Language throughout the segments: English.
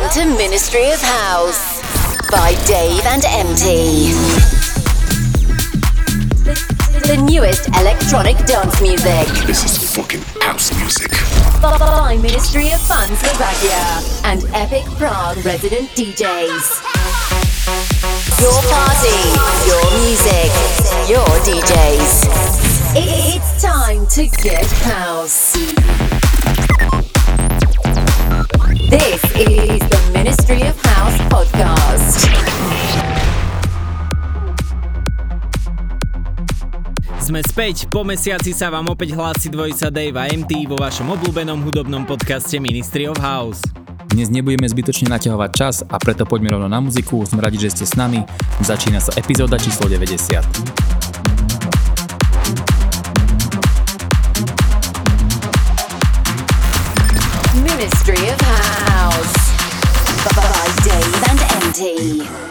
Welcome to Ministry of House by Dave and MT. The, the newest electronic dance music. This is fucking house music. By Ministry of Fun Slovakia and Epic Prague resident DJs. Your party, your music, your DJs. It's time to get house. This is the Ministry of House podcast. Sme späť, po mesiaci sa vám opäť hlási dvojica Dave a MT vo vašom obľúbenom hudobnom podcaste Ministry of House. Dnes nebudeme zbytočne naťahovať čas a preto poďme rovno na muziku. Sme radi, že ste s nami. Začína sa epizóda číslo 90. Ministry of House and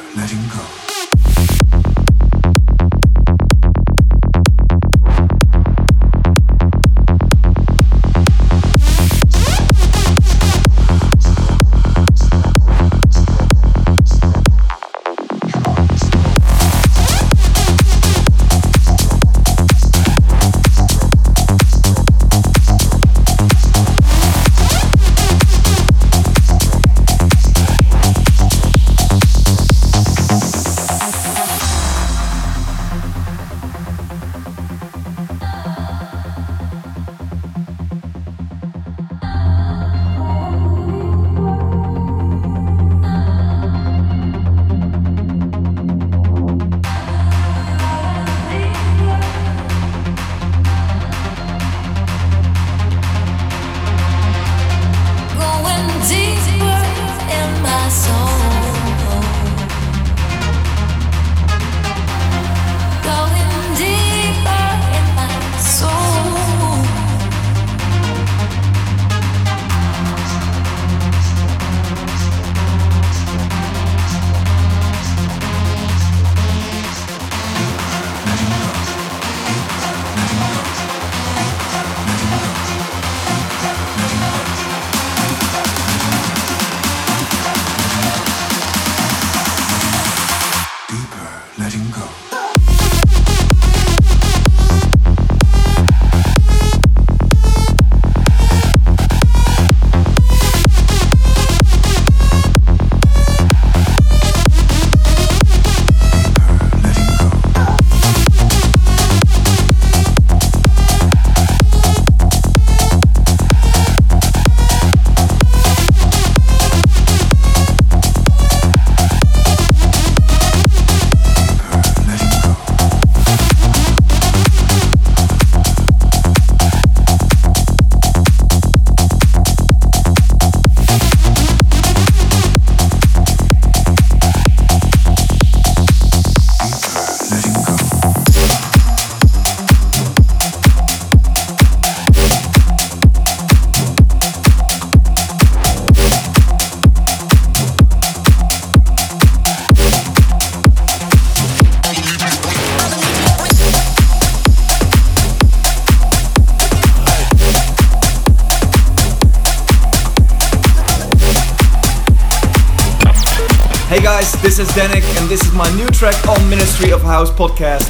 Ministry of House podcast.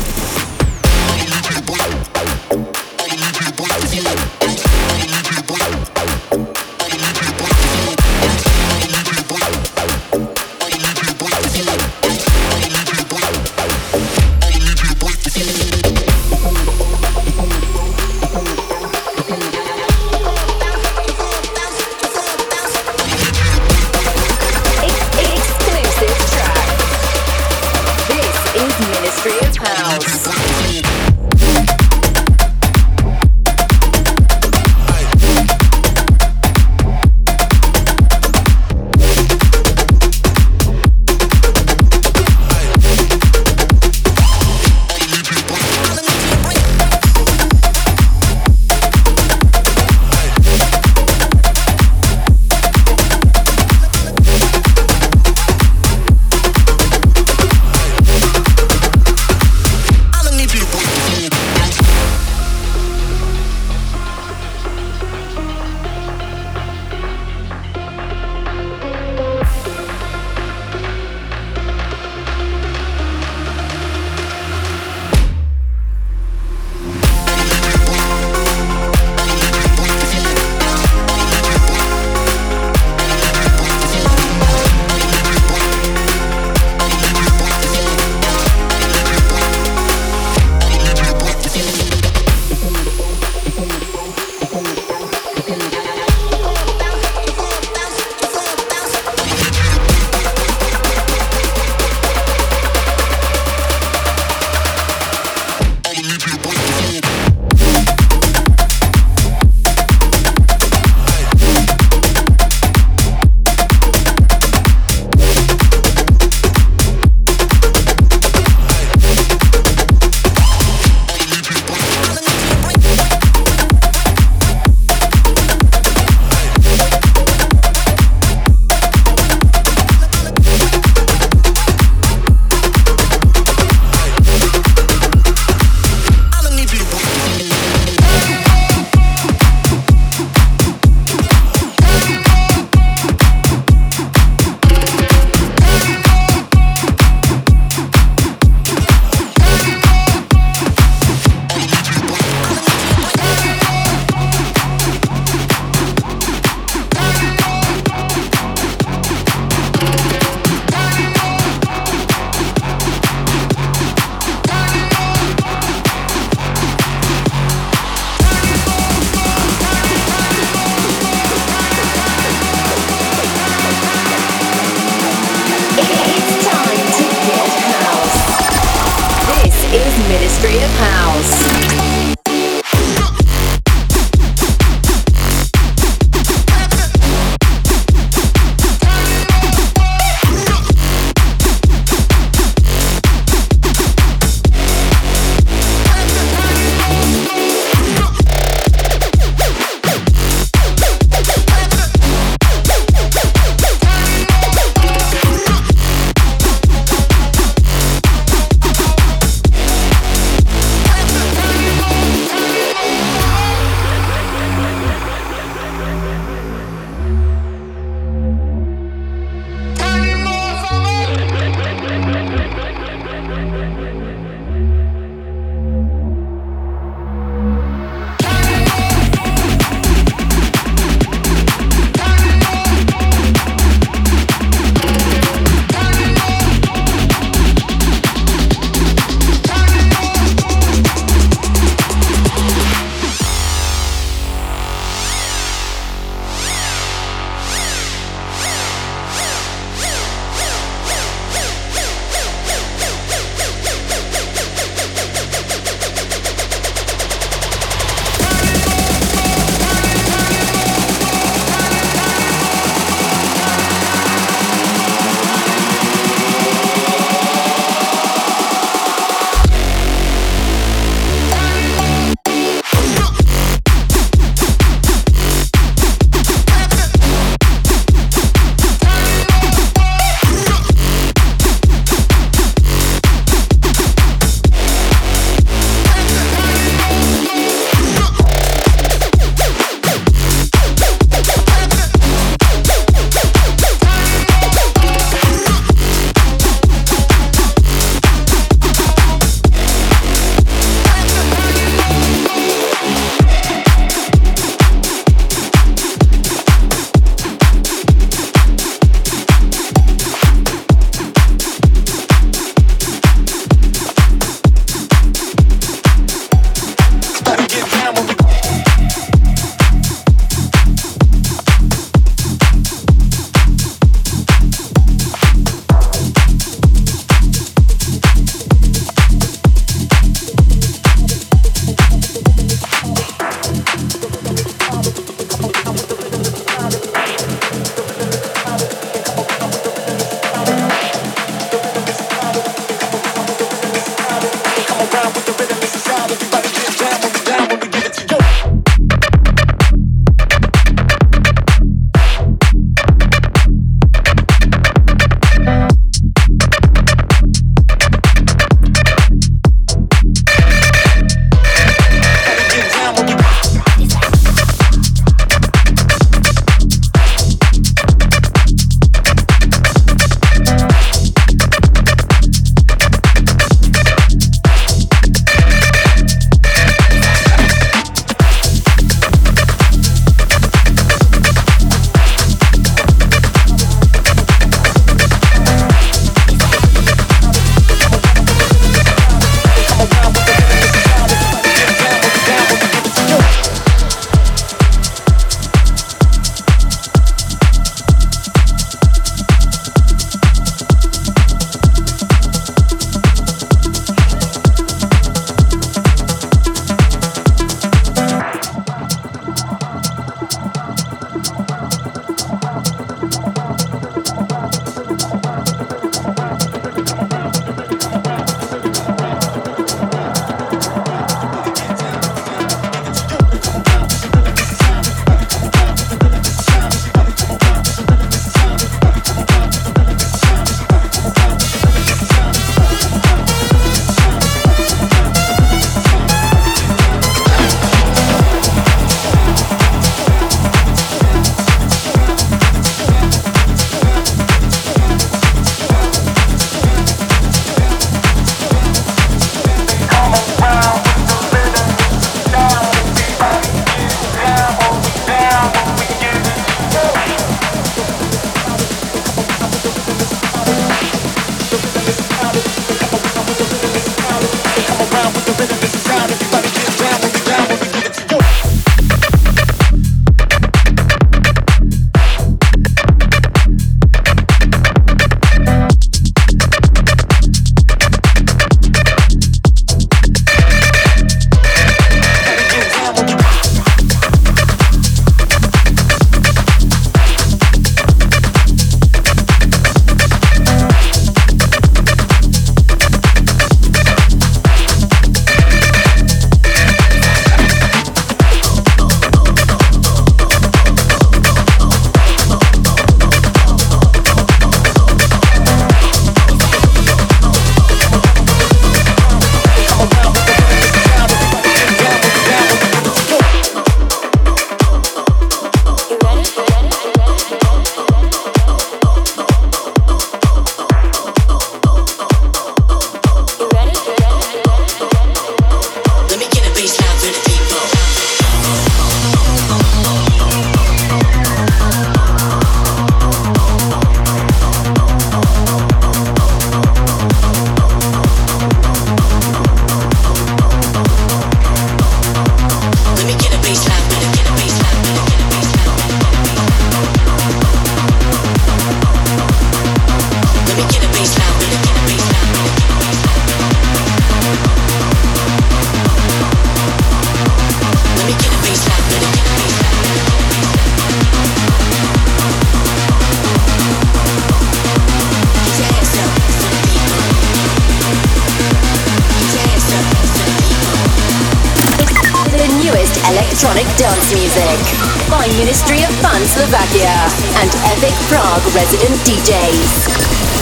Ministry of Fun Slovakia and Epic Prague resident DJs.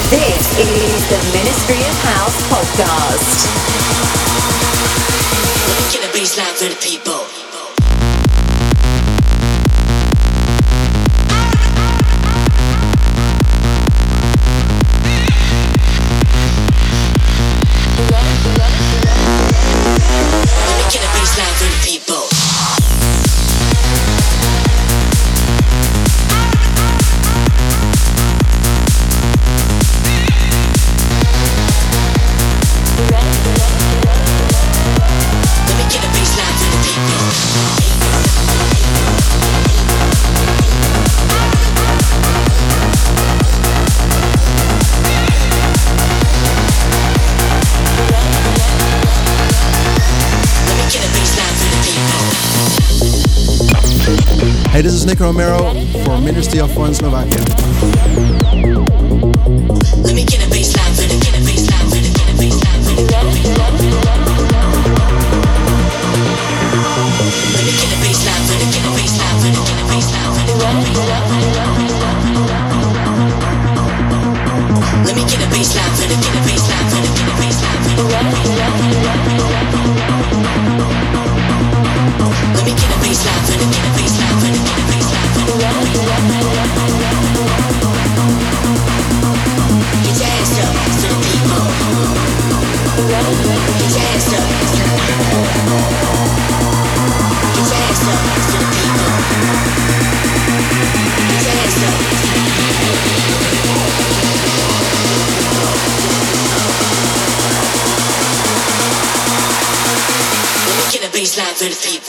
This is the Ministry of House podcast. Give a breeze louder, people. Nick Romero for Ministry of Fun Slovakia. del tipo.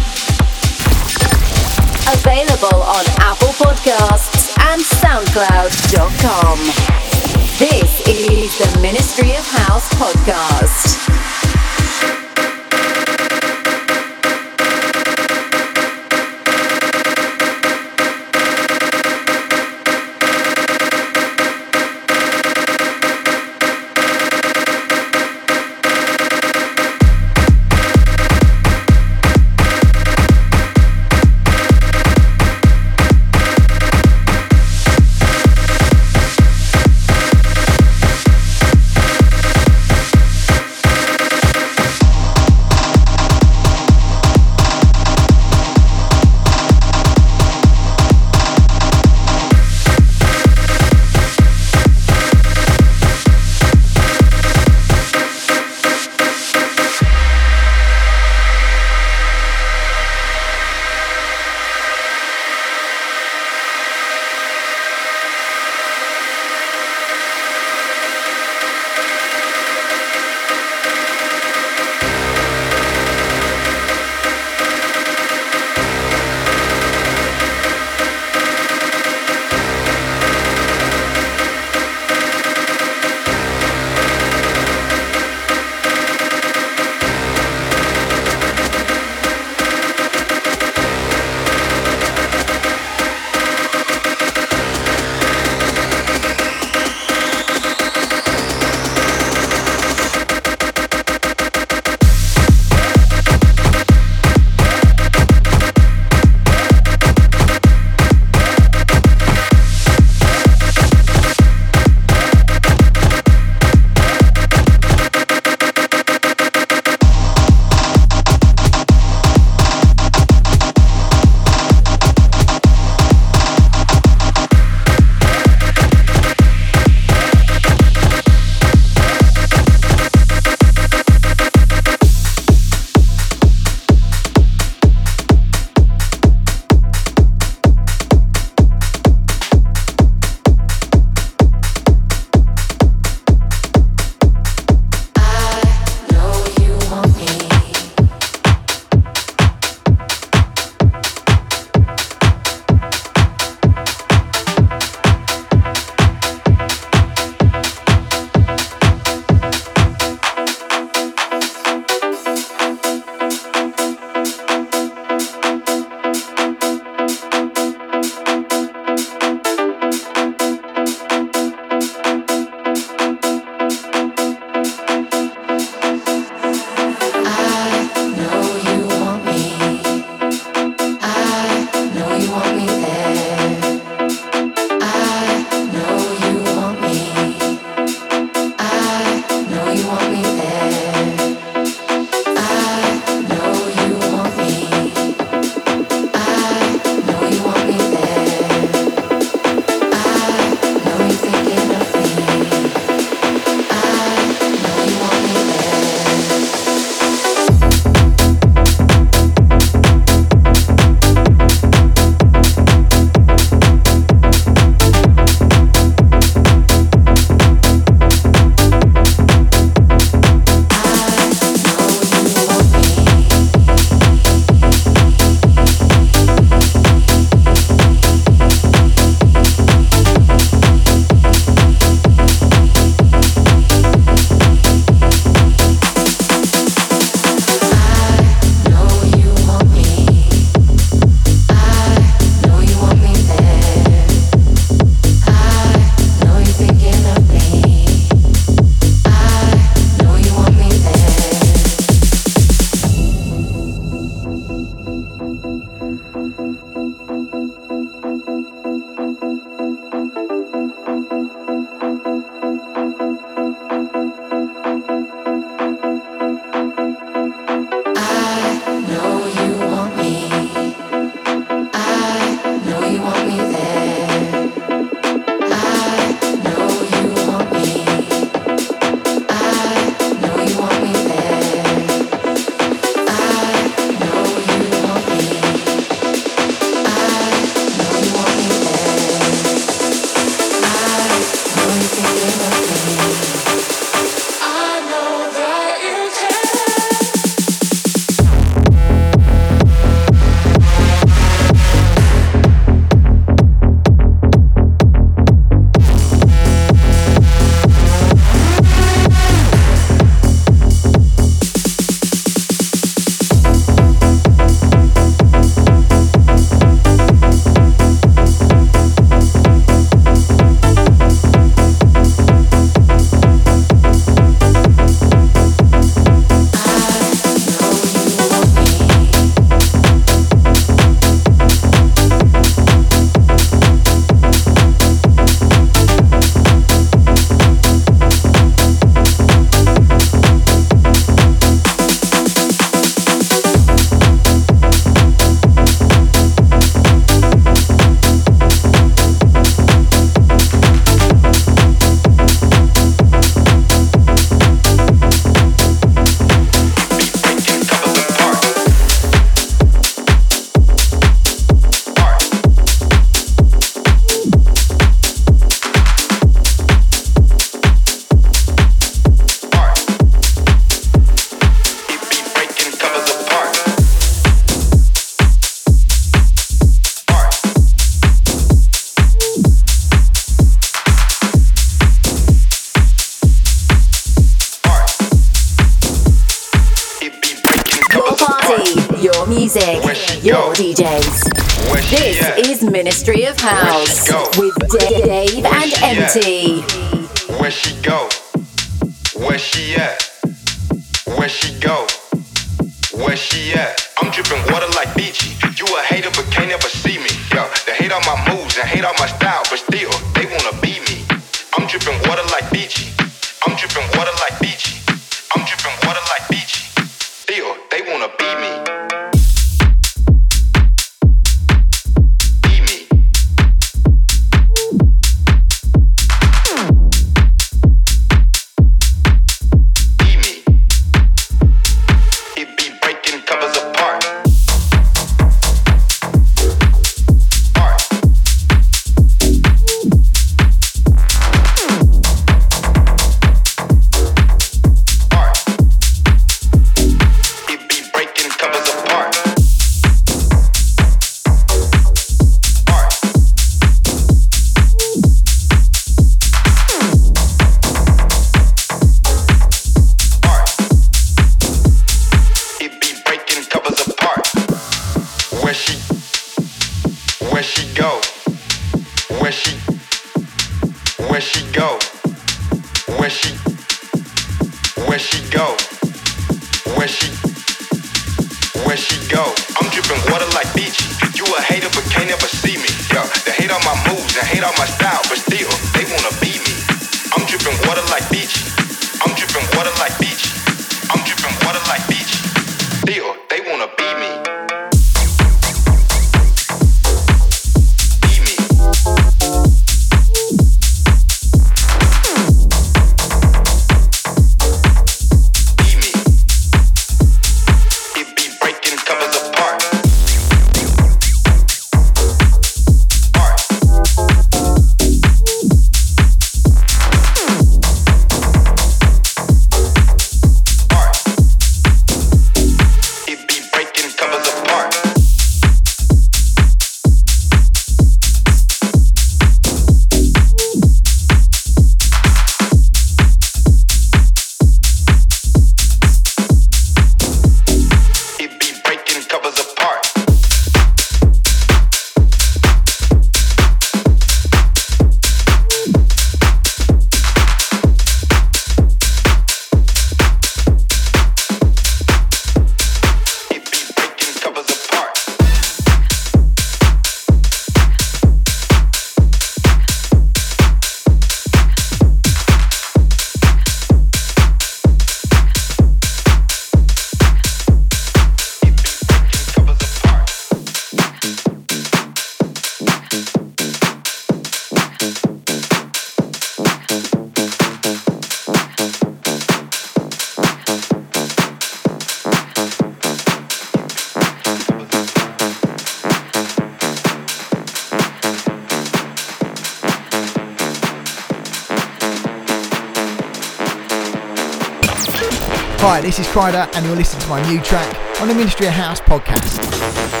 This is Kryder, and you're listening to my new track on the Ministry of House podcast.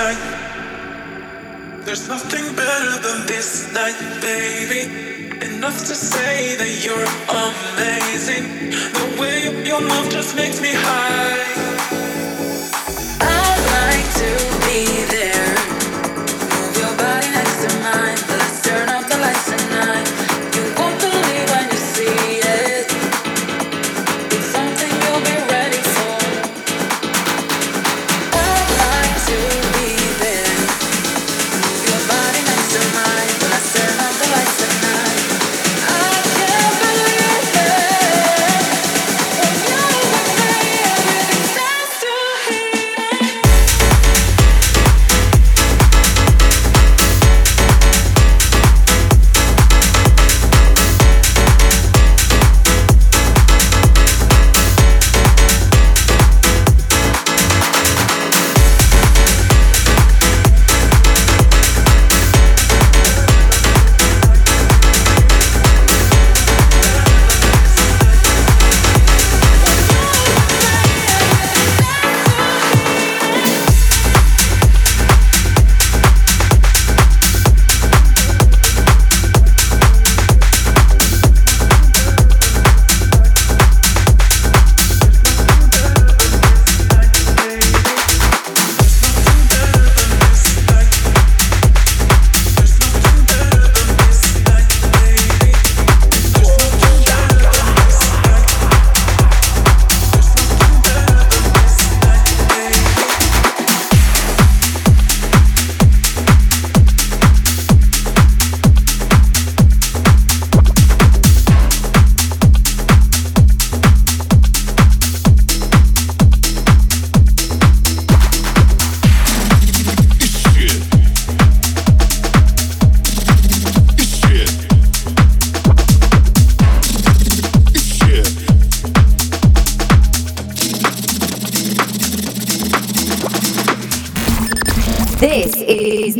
night. There's nothing better than this night, baby. Enough to say that you're amazing. The way your mouth just makes me high. I like to be there.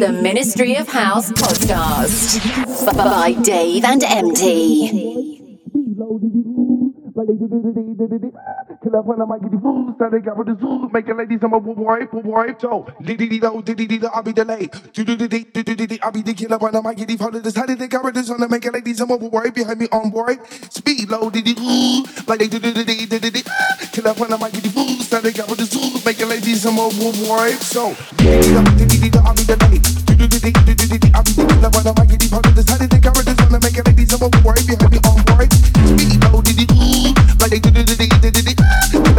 The Ministry of House podcast. By Dave and MT. Kill up when I might get the food, so they got with the zoo, making ladies I'm a wipe, wipe, so diddy dee do, diddy dee I'll be delayed. Do do diddy diddy diddy, I'll be the killer when I might get the phone. Decided they got with this on making ladies I'm a wipe behind me on board. Speed low, diddy ooh, like they do diddy diddy diddy. Kill up when I might get the food, so they got with the zoo, making ladies I'm a wipe, so diddy diddy diddy I'll be delayed. Do do diddy diddy diddy, I'll be the killer when I might get the they with this on the making ladies I'm a wipe behind me on board. Speed low, diddy like they do diddy diddy diddy.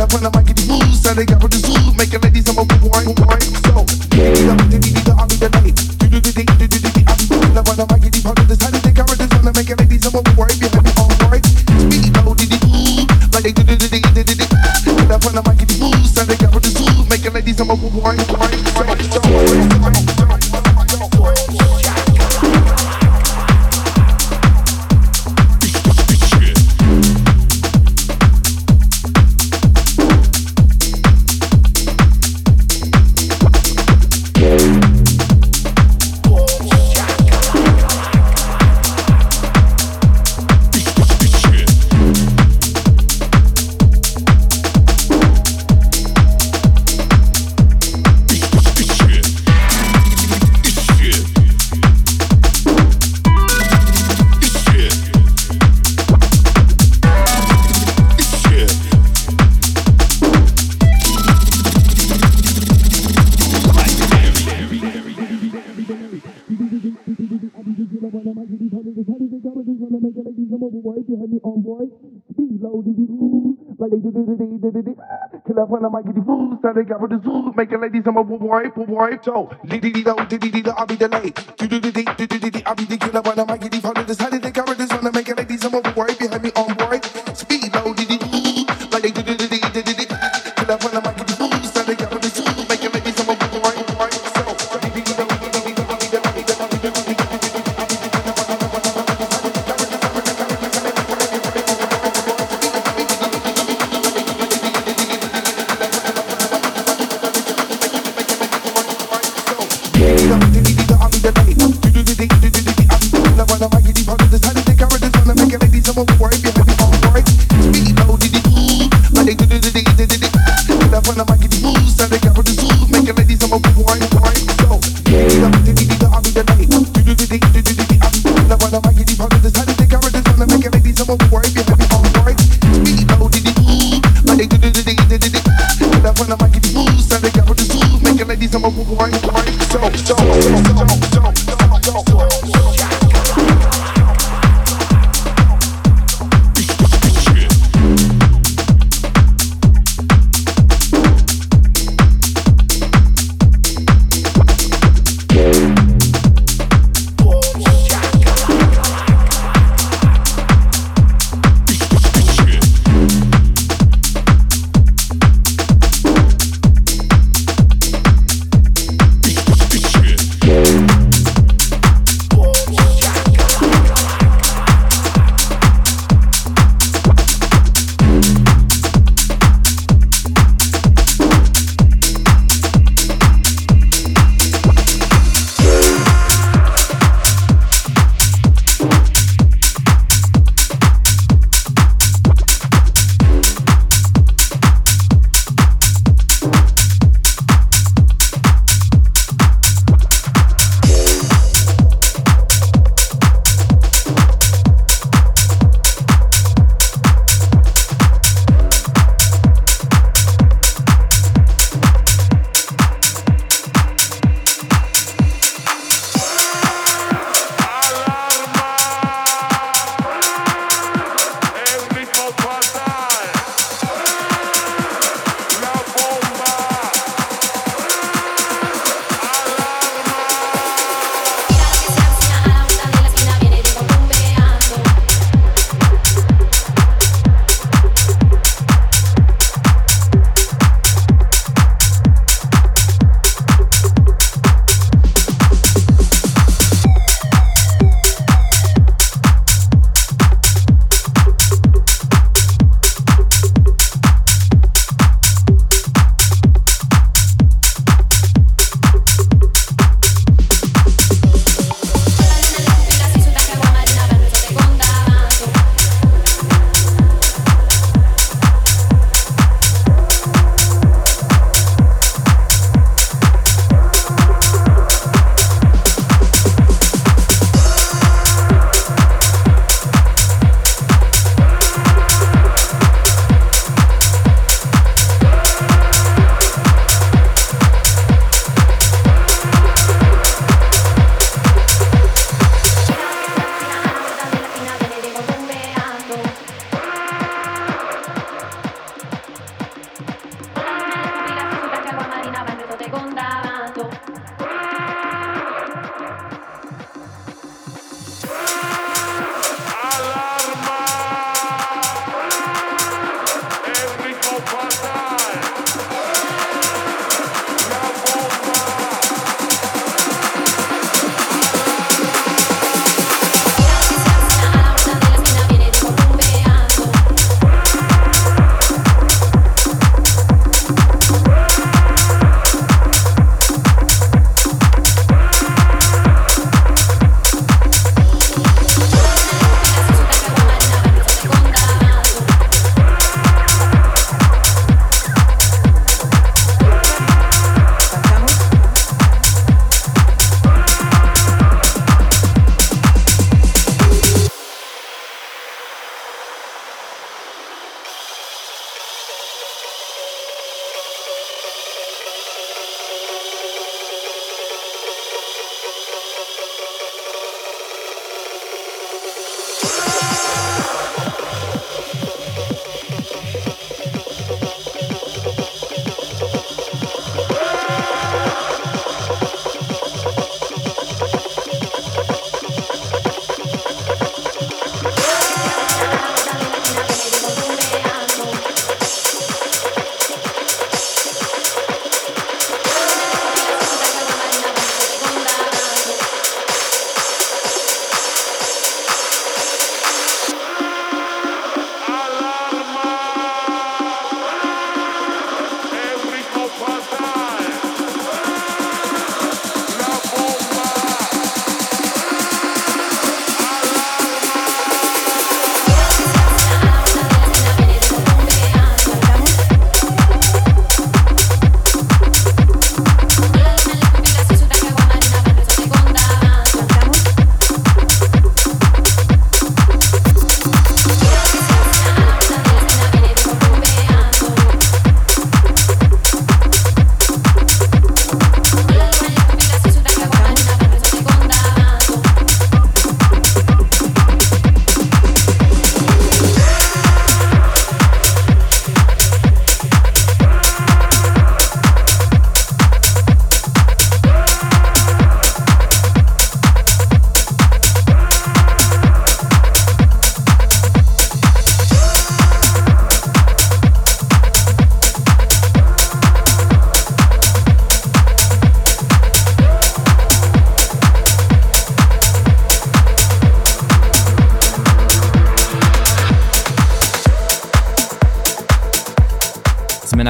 Up when I might get the food, so they got with the zoo, making ladies I'm a wipe, wipe, so diddy diddy diddy I'll be delayed. Do do diddy diddy diddy, I'll be the killer when I might get the phone. Decided they got with this on the making ladies I'm a wipe behind me on board. Speed low, diddy ooh, like they do diddy diddy diddy. Kill up when I might get the food, so they got with the zoo, making ladies I'm a wipe, wipe, Kill up when I might get the food, so they got with the zoo, making ladies I'm a wipe, wipe, so diddy diddy do, diddy diddy do, I'll be delayed. Do do diddy diddy diddy, I'll be the killer when I might get the phone.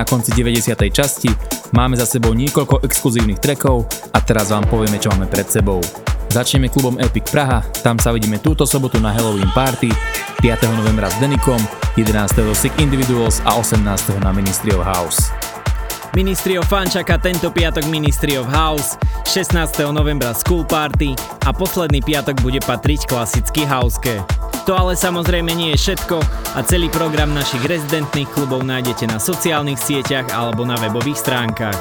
Konci 90. časti, máme za sebou niekoľko exkluzívnych trackov a teraz vám povieme, čo máme pred sebou. Začneme klubom Epic Praha, tam sa vidíme túto sobotu na Halloween Party, 5. novembra s Denikom, 11. Sick Individuals a 18. na Ministry of House. Ministry of Fun čaká tento piatok Ministry of House, 16. novembra School Party a posledný piatok bude patriť klasický houske. To ale samozrejme nie je všetko a celý program našich rezidentných klubov nájdete na sociálnych sieťach alebo na webových stránkach.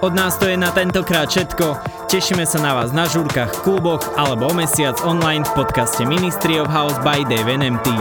Od nás to je na tentokrát všetko, tešíme sa na vás na žúrkach, kluboch alebo o mesiac online v podcaste Ministry of House by Dave NMT.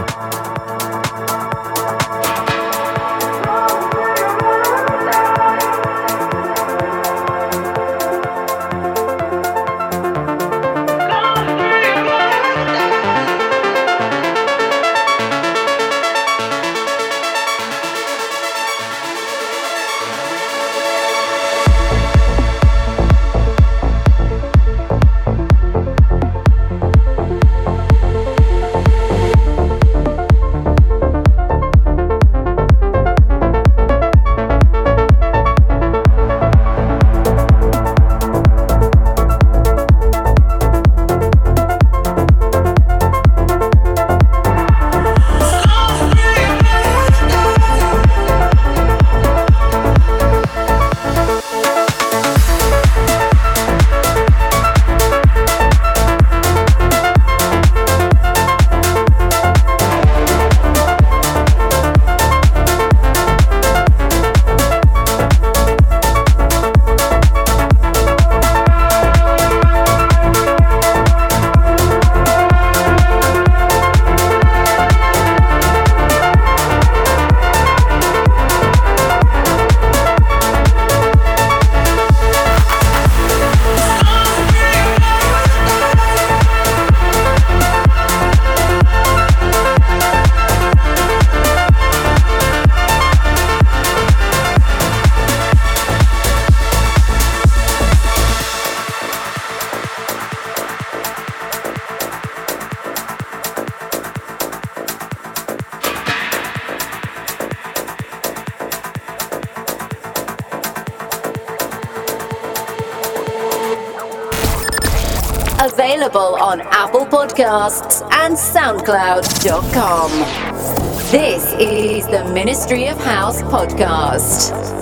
Podcasts and SoundCloud.com. This is the Ministry of House podcast.